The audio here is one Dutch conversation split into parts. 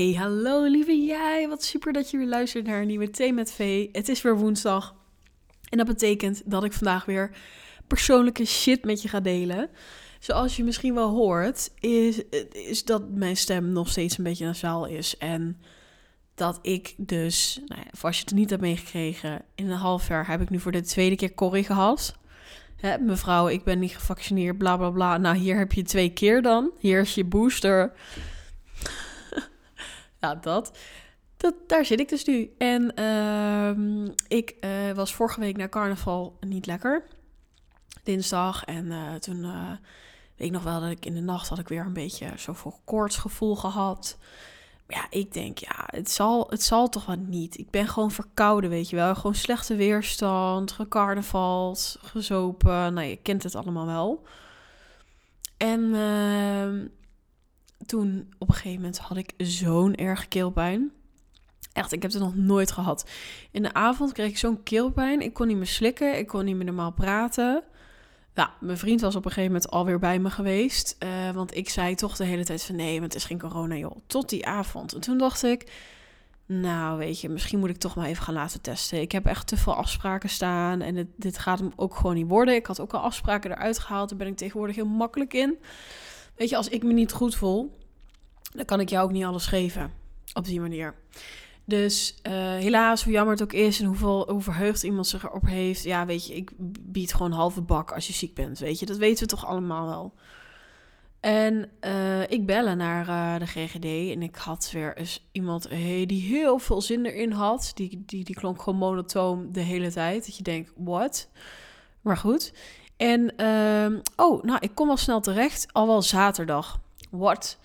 Hey, hallo lieve jij. Wat super dat je weer luistert naar een nieuwe Thee met V. Het is weer woensdag. En dat betekent dat ik vandaag weer persoonlijke shit met je ga delen. Zoals je misschien wel hoort, is, is dat mijn stem nog steeds een beetje nasaal is. En dat ik dus, nou ja, als je het niet hebt meegekregen, in een half jaar heb ik nu voor de tweede keer Corrie gehad. Hè, mevrouw, ik ben niet gevaccineerd, bla bla bla. Nou, hier heb je twee keer dan. Hier is je booster. Ja, dat. dat. Daar zit ik dus nu. En ehm, ik uh, was vorige week naar carnaval niet lekker. Dinsdag. En uh, toen uh, weet ik nog wel dat ik in de nacht had ik weer een beetje zoveel koortsgevoel gehad. Maar ja, ik denk, ja, het zal, het zal toch wel niet. Ik ben gewoon verkouden, weet je wel. Gewoon slechte weerstand, gecarnavald, gezopen. Nou, je kent het allemaal wel. En ehm, toen op een gegeven moment had ik zo'n erge keelpijn. Echt, ik heb het nog nooit gehad. In de avond kreeg ik zo'n keelpijn. Ik kon niet meer slikken. Ik kon niet meer normaal praten. Ja, mijn vriend was op een gegeven moment alweer bij me geweest. Uh, want ik zei toch de hele tijd van nee, want het is geen corona joh. Tot die avond. En toen dacht ik, nou weet je, misschien moet ik toch maar even gaan laten testen. Ik heb echt te veel afspraken staan en dit gaat hem ook gewoon niet worden. Ik had ook al afspraken eruit gehaald. Daar ben ik tegenwoordig heel makkelijk in. Weet je, als ik me niet goed voel, dan kan ik jou ook niet alles geven op die manier. Dus uh, helaas, hoe jammer het ook is en hoeveel, hoe verheugd iemand zich erop heeft. Ja, weet je, ik bied gewoon halve bak als je ziek bent. Weet je, dat weten we toch allemaal wel. En uh, ik bellen naar uh, de GGD en ik had weer eens iemand hey, die heel veel zin erin had. Die, die, die klonk gewoon monotoom de hele tijd. Dat je denkt, what? Maar goed. En, uh, oh, nou, ik kom al snel terecht. Al wel zaterdag. What?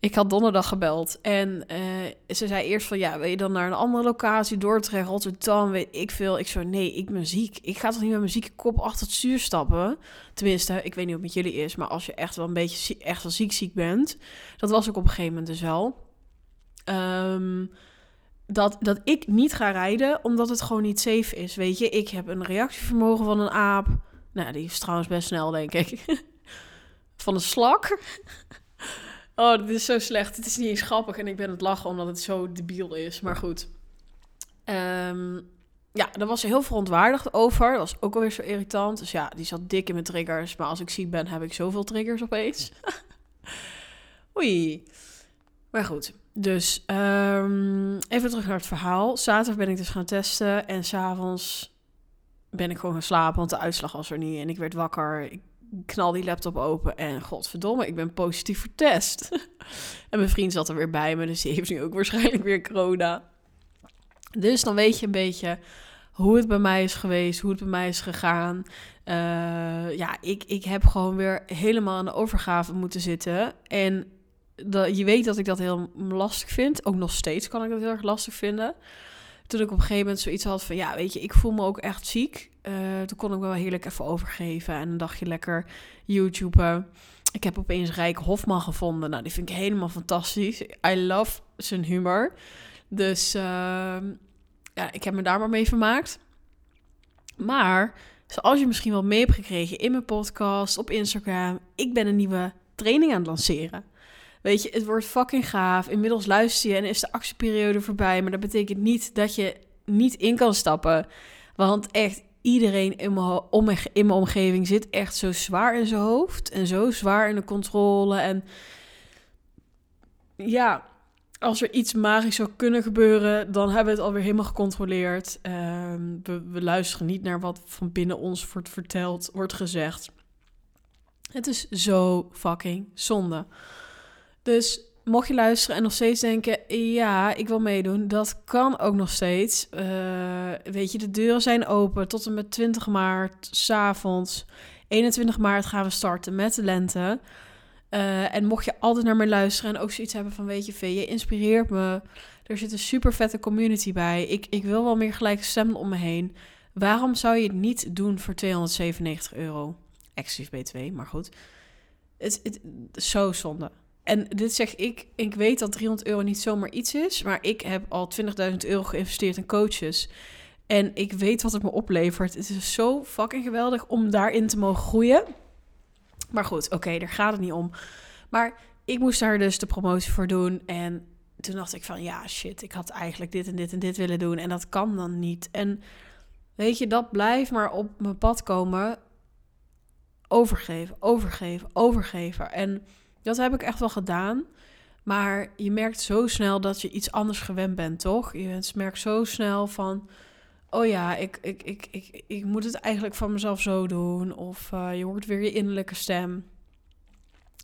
Ik had donderdag gebeld en uh, ze zei eerst van ja, wil je dan naar een andere locatie, Dordrecht, Rotterdam, weet ik veel. Ik zo nee, ik ben ziek. Ik ga toch niet met mijn zieke kop achter het stuur stappen. Tenminste, ik weet niet hoe het met jullie is, maar als je echt wel een beetje echt wel ziek ziek bent, dat was ik op een gegeven moment dus wel. Um, dat, dat ik niet ga rijden omdat het gewoon niet safe is. Weet je, ik heb een reactievermogen van een aap. Nou, die is trouwens best snel, denk ik. van een slak. Oh, dit is zo slecht. Het is niet eens grappig en ik ben het lachen omdat het zo debiel is. Maar goed. Um, ja, daar was ze heel verontwaardigd over. Dat was ook alweer zo irritant. Dus ja, die zat dik in mijn triggers. Maar als ik ziek ben, heb ik zoveel triggers opeens. Oei. Maar goed. Dus um, even terug naar het verhaal. Zaterdag ben ik dus gaan testen. En s'avonds ben ik gewoon gaan slapen. Want de uitslag was er niet. En ik werd wakker. Ik knal die laptop open en godverdomme, ik ben positief vertest. en mijn vriend zat er weer bij me, dus die heeft nu ook waarschijnlijk weer corona. Dus dan weet je een beetje hoe het bij mij is geweest, hoe het bij mij is gegaan. Uh, ja, ik, ik heb gewoon weer helemaal aan de overgave moeten zitten. En dat, je weet dat ik dat heel lastig vind. Ook nog steeds kan ik dat heel erg lastig vinden. Toen ik op een gegeven moment zoiets had van, ja, weet je, ik voel me ook echt ziek. Uh, toen kon ik wel heerlijk even overgeven. En een dagje lekker YouTube. Ik heb opeens Rijk Hofman gevonden. Nou, die vind ik helemaal fantastisch. I love zijn humor. Dus uh, ja, ik heb me daar maar mee vermaakt. Maar, zoals je misschien wel mee hebt gekregen in mijn podcast, op Instagram, ik ben een nieuwe training aan het lanceren. Weet je, het wordt fucking gaaf. Inmiddels luister je en is de actieperiode voorbij. Maar dat betekent niet dat je niet in kan stappen. Want echt, iedereen in mijn, in mijn omgeving zit echt zo zwaar in zijn hoofd. En zo zwaar in de controle. En ja, als er iets magisch zou kunnen gebeuren, dan hebben we het alweer helemaal gecontroleerd. Ehm, we, we luisteren niet naar wat van binnen ons wordt verteld, wordt gezegd. Het is zo fucking zonde. Dus mocht je luisteren en nog steeds denken, ja, ik wil meedoen, dat kan ook nog steeds. Uh, weet je, de deuren zijn open tot en met 20 maart, s'avonds. 21 maart gaan we starten met de lente. Uh, en mocht je altijd naar mij luisteren en ook zoiets hebben van, weet je, V, je inspireert me. Er zit een super vette community bij. Ik, ik wil wel meer gelijke stemmen om me heen. Waarom zou je het niet doen voor 297 euro? Exclusief B2, maar goed. Het, het, zo zonde. En dit zeg ik, ik weet dat 300 euro niet zomaar iets is, maar ik heb al 20.000 euro geïnvesteerd in coaches. En ik weet wat het me oplevert. Het is zo fucking geweldig om daarin te mogen groeien. Maar goed, oké, daar gaat het niet om. Maar ik moest daar dus de promotie voor doen. En toen dacht ik van ja, shit, ik had eigenlijk dit en dit en dit willen doen en dat kan dan niet. En weet je, dat blijft maar op mijn pad komen. Overgeven, overgeven, overgeven. En dat heb ik echt wel gedaan. Maar je merkt zo snel dat je iets anders gewend bent, toch? Je merkt zo snel van, oh ja, ik, ik, ik, ik, ik moet het eigenlijk van mezelf zo doen. Of uh, je hoort weer je innerlijke stem.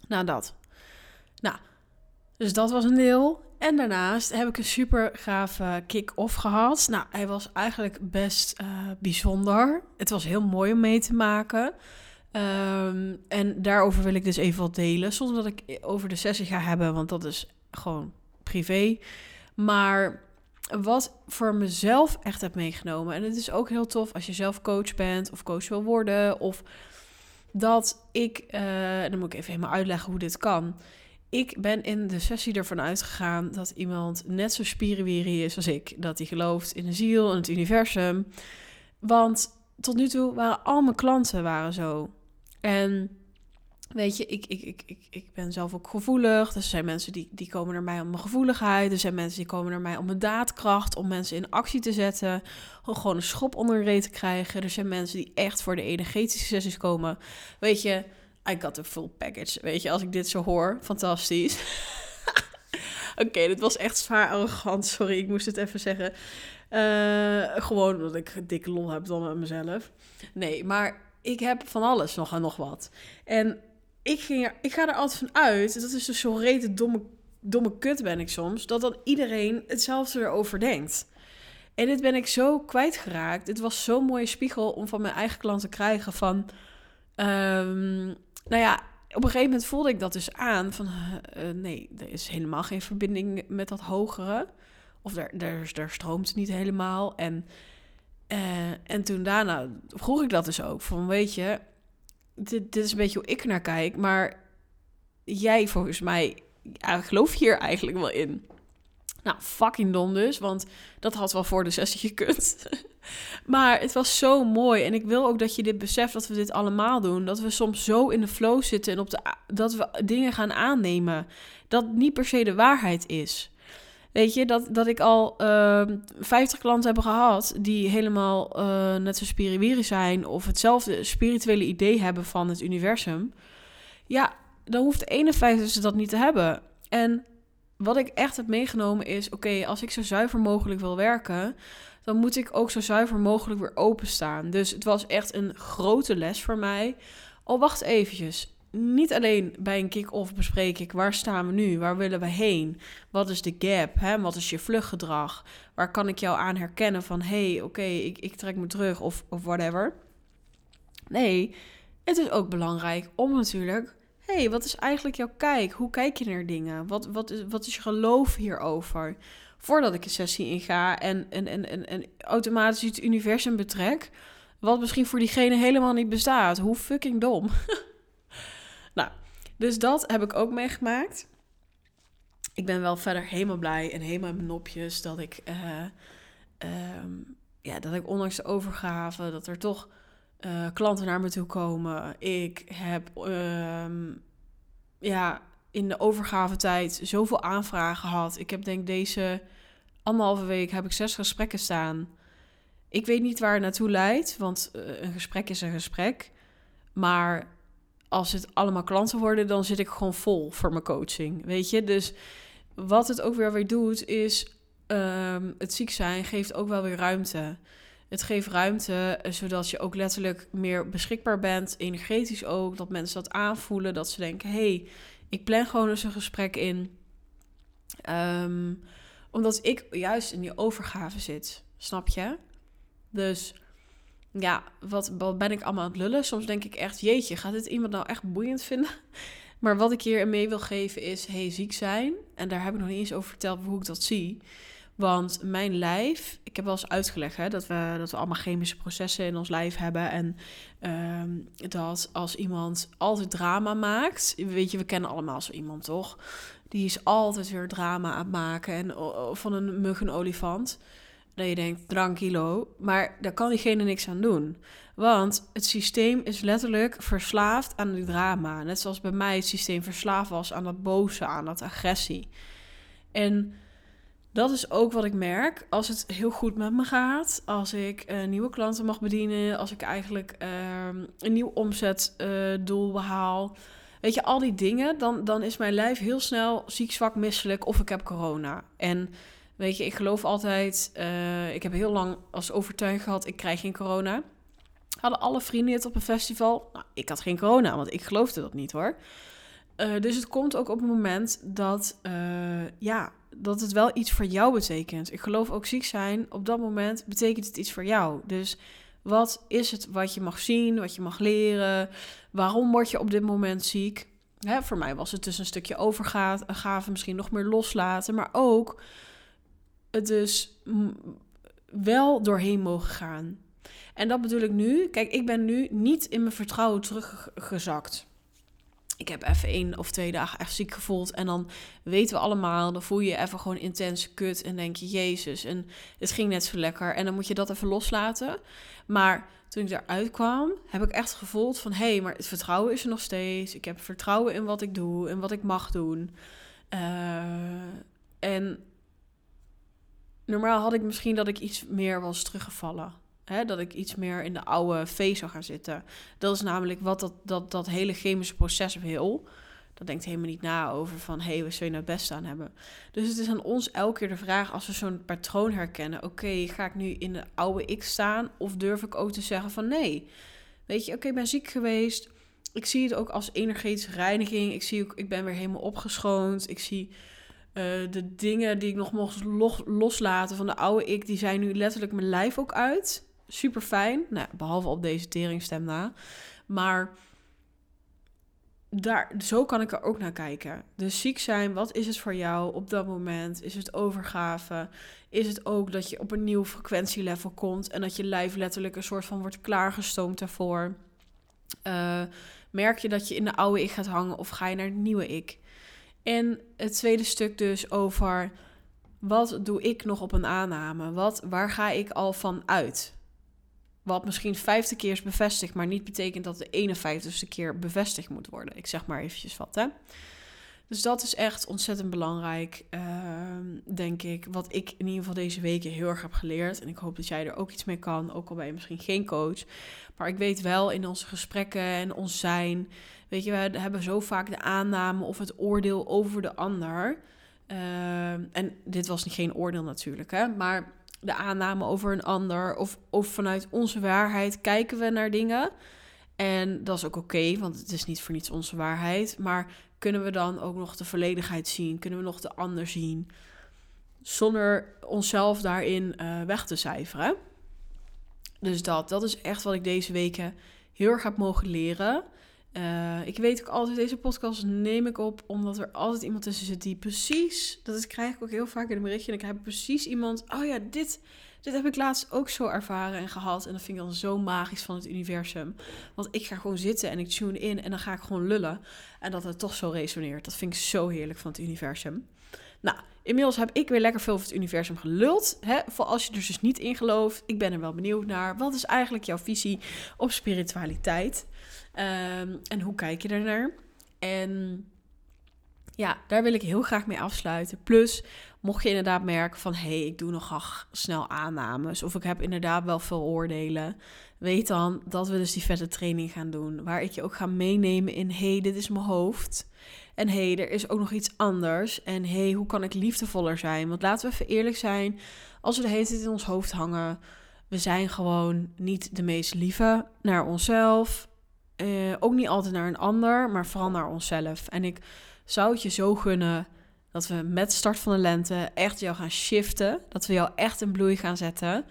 Nou, dat. Nou, dus dat was een deel. En daarnaast heb ik een super gave kick-off gehad. Nou, hij was eigenlijk best uh, bijzonder. Het was heel mooi om mee te maken. Um, en daarover wil ik dus even wat delen. Zonder dat ik over de sessie ga hebben, want dat is gewoon privé. Maar wat voor mezelf echt heb meegenomen. En het is ook heel tof als je zelf coach bent of coach wil worden. Of dat ik, uh, dan moet ik even helemaal uitleggen hoe dit kan. Ik ben in de sessie ervan uitgegaan dat iemand net zo spiriwiri is als ik. Dat hij gelooft in de ziel en het universum. Want tot nu toe waren al mijn klanten waren zo. En weet je, ik, ik, ik, ik, ik ben zelf ook gevoelig. Er zijn mensen die, die komen naar mij om mijn gevoeligheid. Er zijn mensen die komen naar mij om mijn daadkracht. Om mensen in actie te zetten. Om gewoon een schop onder een reet te krijgen. Er zijn mensen die echt voor de energetische sessies komen. Weet je, I got a full package. Weet je, als ik dit zo hoor, fantastisch. Oké, dit was echt zwaar arrogant. Sorry, ik moest het even zeggen. Uh, gewoon omdat ik dikke lol heb dan met mezelf. Nee, maar ik heb van alles nog en nog wat. En ik, ging er, ik ga er altijd van uit, dat is dus zo'n rete domme, domme kut ben ik soms, dat dan iedereen hetzelfde erover denkt. En dit ben ik zo kwijtgeraakt. Dit was zo'n mooie spiegel om van mijn eigen klant te krijgen van... Um, nou ja, op een gegeven moment voelde ik dat dus aan van... Uh, nee, er is helemaal geen verbinding met dat hogere. Of er, er, er stroomt niet helemaal. En uh, en toen daarna vroeg ik dat dus ook. Van weet je, dit, dit is een beetje hoe ik naar kijk. Maar jij volgens mij ja, geloof hier eigenlijk wel in. Nou, fucking dom dus, want dat had wel voor de sessie gekund. maar het was zo mooi. En ik wil ook dat je dit beseft, dat we dit allemaal doen. Dat we soms zo in de flow zitten en op de, dat we dingen gaan aannemen. Dat niet per se de waarheid is. Weet je, dat, dat ik al uh, ehm, 50 klanten heb gehad die helemaal uh, net zo spiriwiri zijn of hetzelfde spirituele idee hebben van het universum. Ja, dan hoeft de 51ste dat niet te hebben. En wat ik echt heb meegenomen is: oké, als ik zo zuiver mogelijk wil werken, dan moet ik ook zo zuiver mogelijk weer openstaan. Dus het was echt een grote les voor mij. Oh, wacht eventjes niet alleen bij een kick-off bespreek ik waar staan we nu, waar willen we heen, wat is de gap, hè? wat is je vluchtgedrag, waar kan ik jou aan herkennen van hé, hey, oké, ik, ik trek me terug of, of whatever. Nee, het is ook belangrijk om natuurlijk, hé, hey, wat is eigenlijk jouw kijk? Hoe kijk je naar dingen? Wat, wat, is, wat is je geloof hierover? Voordat ik een sessie inga en, en, en, en, en automatisch het universum betrek, wat misschien voor diegene helemaal niet bestaat. Hoe fucking dom. Nou, dus dat heb ik ook meegemaakt. Ik ben wel verder helemaal blij en helemaal in nopjes dat ik, uh, ja, dat ik ondanks de overgave, dat er toch uh, klanten naar me toe komen. Ik heb uh, ja, in de overgave tijd zoveel aanvragen gehad. Ik heb denk deze anderhalve week heb ik zes gesprekken staan. Ik weet niet waar het naartoe leidt, want uh, een gesprek is een gesprek. Maar als het allemaal klanten worden, dan zit ik gewoon vol voor mijn coaching. Weet je, dus wat het ook weer weer doet, is um, het ziek zijn geeft ook wel weer ruimte. Het geeft ruimte eh, zodat je ook letterlijk meer beschikbaar bent, energetisch ook. Dat mensen dat aanvoelen, dat ze denken: hey, ik plan gewoon eens een gesprek in. Um, omdat ik juist in die overgave zit, snap je? Dus ja, wat, ben ik allemaal aan het lullen? Soms denk ik echt, jeetje, gaat dit iemand nou echt boeiend vinden? Maar wat ik hier mee wil geven is, hey, ziek zijn. En daar heb ik nog niet eens over verteld hoe ik dat zie. Want mijn lijf, ik heb wel eens uitgelegd hè, dat, we, dat we allemaal chemische processen in ons lijf hebben. En uh, dat als iemand altijd drama maakt, weet je, we kennen allemaal zo iemand toch? Die is altijd weer drama aan het maken en van een mug olifant. Dat je denkt, drankilo. Maar daar kan diegene niks aan doen. Want het systeem is letterlijk verslaafd aan die drama. Net zoals bij mij het systeem verslaafd was aan dat boze, aan dat agressie. En dat is ook wat ik merk. Als het heel goed met me gaat, als ik uh, nieuwe klanten mag bedienen, als ik eigenlijk ehm, een nieuw omzetdoel uh, behaal. Weet je, al die dingen, dan, dan is mijn lijf heel snel ziek, zwak, misselijk of ik heb corona. En weet je, ik geloof altijd, uh, ik heb heel lang als overtuiging gehad, ik krijg geen corona. Hadden alle vrienden het op een festival? Nou, ik had geen corona, want ik geloofde dat niet hoor. Uh, dus het komt ook op het moment dat, uh, ja, dat het wel iets voor jou betekent. Ik geloof ook ziek zijn, op dat moment betekent het iets voor jou. Dus wat is het wat je mag zien, wat je mag leren? Waarom word je op dit moment ziek? Hè, voor mij was het dus een stukje overgave, misschien nog meer loslaten, maar ook het dus wel doorheen mogen gaan. En dat bedoel ik nu. Kijk, ik ben nu niet in mijn vertrouwen teruggezakt ik heb even één of twee dagen echt ziek gevoeld. En dan weten we allemaal, dan voel je je even gewoon intens kut. En denk je, Jezus, en het ging net zo lekker. En dan moet je dat even loslaten. Maar toen ik eruit kwam, heb ik echt gevoeld van... hé, hey, maar het vertrouwen is er nog steeds. Ik heb vertrouwen in wat ik doe en wat ik mag doen. Uh, en normaal had ik misschien dat ik iets meer was teruggevallen. Hè, dat ik iets meer in de oude V zou gaan zitten. Dat is namelijk wat dat, dat, dat hele chemische proces wil. Dat denkt helemaal niet na over van... hé, hey, we zullen het best aan hebben. Dus het is aan ons elke keer de vraag... als we zo'n patroon herkennen... oké, ga ik nu in de oude ik staan... of durf ik ook te zeggen van nee... Weet je, oké, ik ben ziek geweest... Ik zie het ook als energetische reiniging. Ik zie ook, ik ben weer helemaal opgeschoond. Ik zie uh, de dingen die ik nog mocht loslaten van de oude ik, die zijn nu letterlijk mijn lijf ook uit super fijn. Nou, behalve op deze teringstem na. Maar daar, zo kan ik er ook naar kijken. Dus ziek zijn, wat is het voor jou op dat moment? Is het overgave? Is het ook dat je op een nieuw frequentielevel komt en dat je lijf letterlijk een soort van wordt klaargestoomd daarvoor? Uh, merk je dat je in de oude ik gaat hangen of ga je naar het nieuwe ik? En het tweede stuk dus over wat doe ik nog op een aanname? Wat, waar ga ik al van uit? Wat misschien 50 keer is bevestigd, maar niet betekent dat de 51ste keer bevestigd moet worden. Ik zeg maar eventjes wat, hè. Dus dat is echt ontzettend belangrijk, uh, denk ik. Wat ik in ieder geval deze weken heel erg heb geleerd. En ik hoop dat jij er ook iets mee kan, ook al ben je misschien geen coach. Maar ik weet wel in onze gesprekken en ons zijn... Weet je, we hebben zo vaak de aanname of het oordeel over de ander. Uh, en dit was geen oordeel natuurlijk, hè. Maar de aanname over een ander of, of vanuit onze waarheid kijken we naar dingen. En dat is ook oké, want het is niet voor niets onze waarheid. Maar kunnen we dan ook nog de volledigheid zien? Kunnen we nog de ander zien? Zonder onszelf daarin uh, weg te cijferen. Dus dat, dat is echt wat ik deze weken heel erg heb mogen leren. Uh, ik weet ook altijd, deze podcast neem ik op omdat er altijd iemand tussen zit die precies, dat is, krijg ik ook heel vaak in een berichtje, en ik heb precies iemand, oh ja, dit, dit heb ik laatst ook zo ervaren en gehad. En dat vind ik dan zo magisch van het universum. Want ik ga gewoon zitten en ik tune in en dan ga ik gewoon lullen. En dat het toch zo resoneert. Dat vind ik zo heerlijk van het universum. Nou, inmiddels heb ik weer lekker veel over het universum geluld. Hè? Voor als je er dus niet in gelooft. Ik ben er wel benieuwd naar. Wat is eigenlijk jouw visie op spiritualiteit? Um, en hoe kijk je ernaar? En ja, daar wil ik heel graag mee afsluiten. Plus, mocht je inderdaad merken van... hé, hey, ik doe nog snel aannames... of ik heb inderdaad wel veel oordelen... weet dan dat we dus die vette training gaan doen... waar ik je ook ga meenemen in... hé, hey, dit is mijn hoofd... En hé, hey, er is ook nog iets anders. En hé, hey, hoe kan ik liefdevoller zijn? Want laten we even eerlijk zijn. Als we de hele tijd in ons hoofd hangen. We zijn gewoon niet de meest lieve naar onszelf. Uh, ook niet altijd naar een ander, maar vooral naar onszelf. En ik zou het je zo gunnen dat we met de start van de lente echt jou gaan shiften. Dat we jou echt in bloei gaan zetten.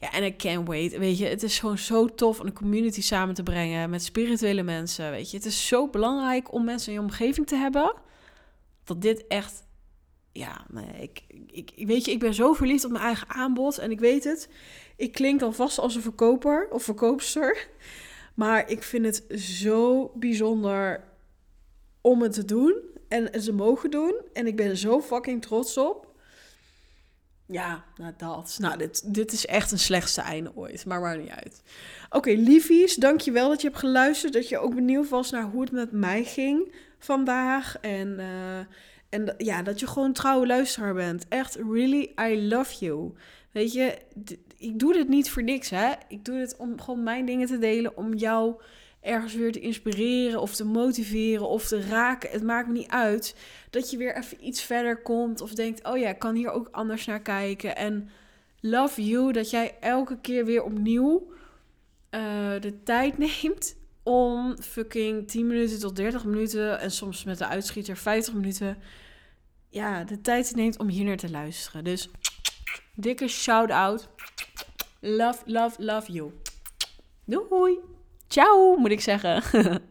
Ja, en ik can't wait. Weet je, het is gewoon zo tof om een community samen te brengen met spirituele mensen. Weet je, het is zo belangrijk om mensen in je omgeving te hebben. Dat dit echt. Ja, ik, ik, weet je, ik ben zo verliefd op mijn eigen aanbod. En ik weet het. Ik klink dan vast als een verkoper of verkoopster. Maar ik vind het zo bijzonder om het te doen. En ze mogen doen. En ik ben er zo fucking trots op. Ja, nou dat. Nou, dit, dit is echt een slechtste einde ooit. Maar maar niet uit. Oké, okay, liefies, dankjewel dat je hebt geluisterd. Dat je ook benieuwd was naar hoe het met mij ging vandaag. En uh, En ja, dat je gewoon trouwe luisteraar bent. Echt, really, I love you. Weet je, ik doe dit niet voor niks, hè. Ik doe dit om gewoon mijn dingen te delen, om jou ergens weer te inspireren of te motiveren of te raken. Het maakt me niet uit dat je weer even iets verder komt of denkt, oh ja, ik kan hier ook anders naar kijken. En love you dat jij elke keer weer opnieuw uh, de tijd neemt om fucking 10 minuten tot 30 minuten en soms met de uitschieter 50 minuten ja, de tijd neemt om hier naar te luisteren. Dus dikke shout-out. Love, love, love you. Doei! Ciao, moet ik zeggen.